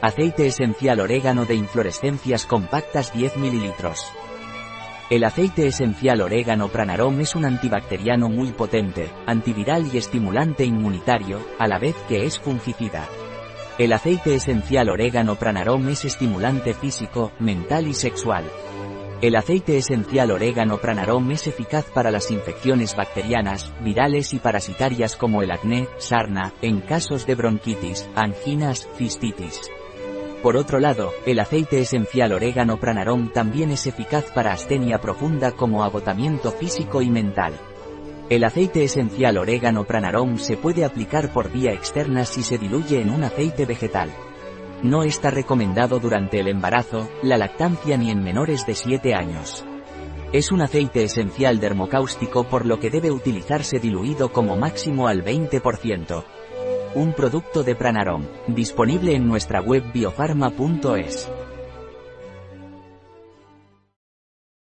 Aceite esencial orégano de inflorescencias compactas 10 ml. El aceite esencial orégano pranarom es un antibacteriano muy potente, antiviral y estimulante inmunitario, a la vez que es fungicida. El aceite esencial orégano pranarom es estimulante físico, mental y sexual. El aceite esencial orégano pranarom es eficaz para las infecciones bacterianas, virales y parasitarias como el acné, sarna, en casos de bronquitis, anginas, cistitis. Por otro lado, el aceite esencial orégano pranarom también es eficaz para astenia profunda como agotamiento físico y mental. El aceite esencial orégano pranarom se puede aplicar por vía externa si se diluye en un aceite vegetal. No está recomendado durante el embarazo, la lactancia ni en menores de 7 años. Es un aceite esencial dermocáustico por lo que debe utilizarse diluido como máximo al 20%. Un producto de Pranarom, disponible en nuestra web biofarma.es.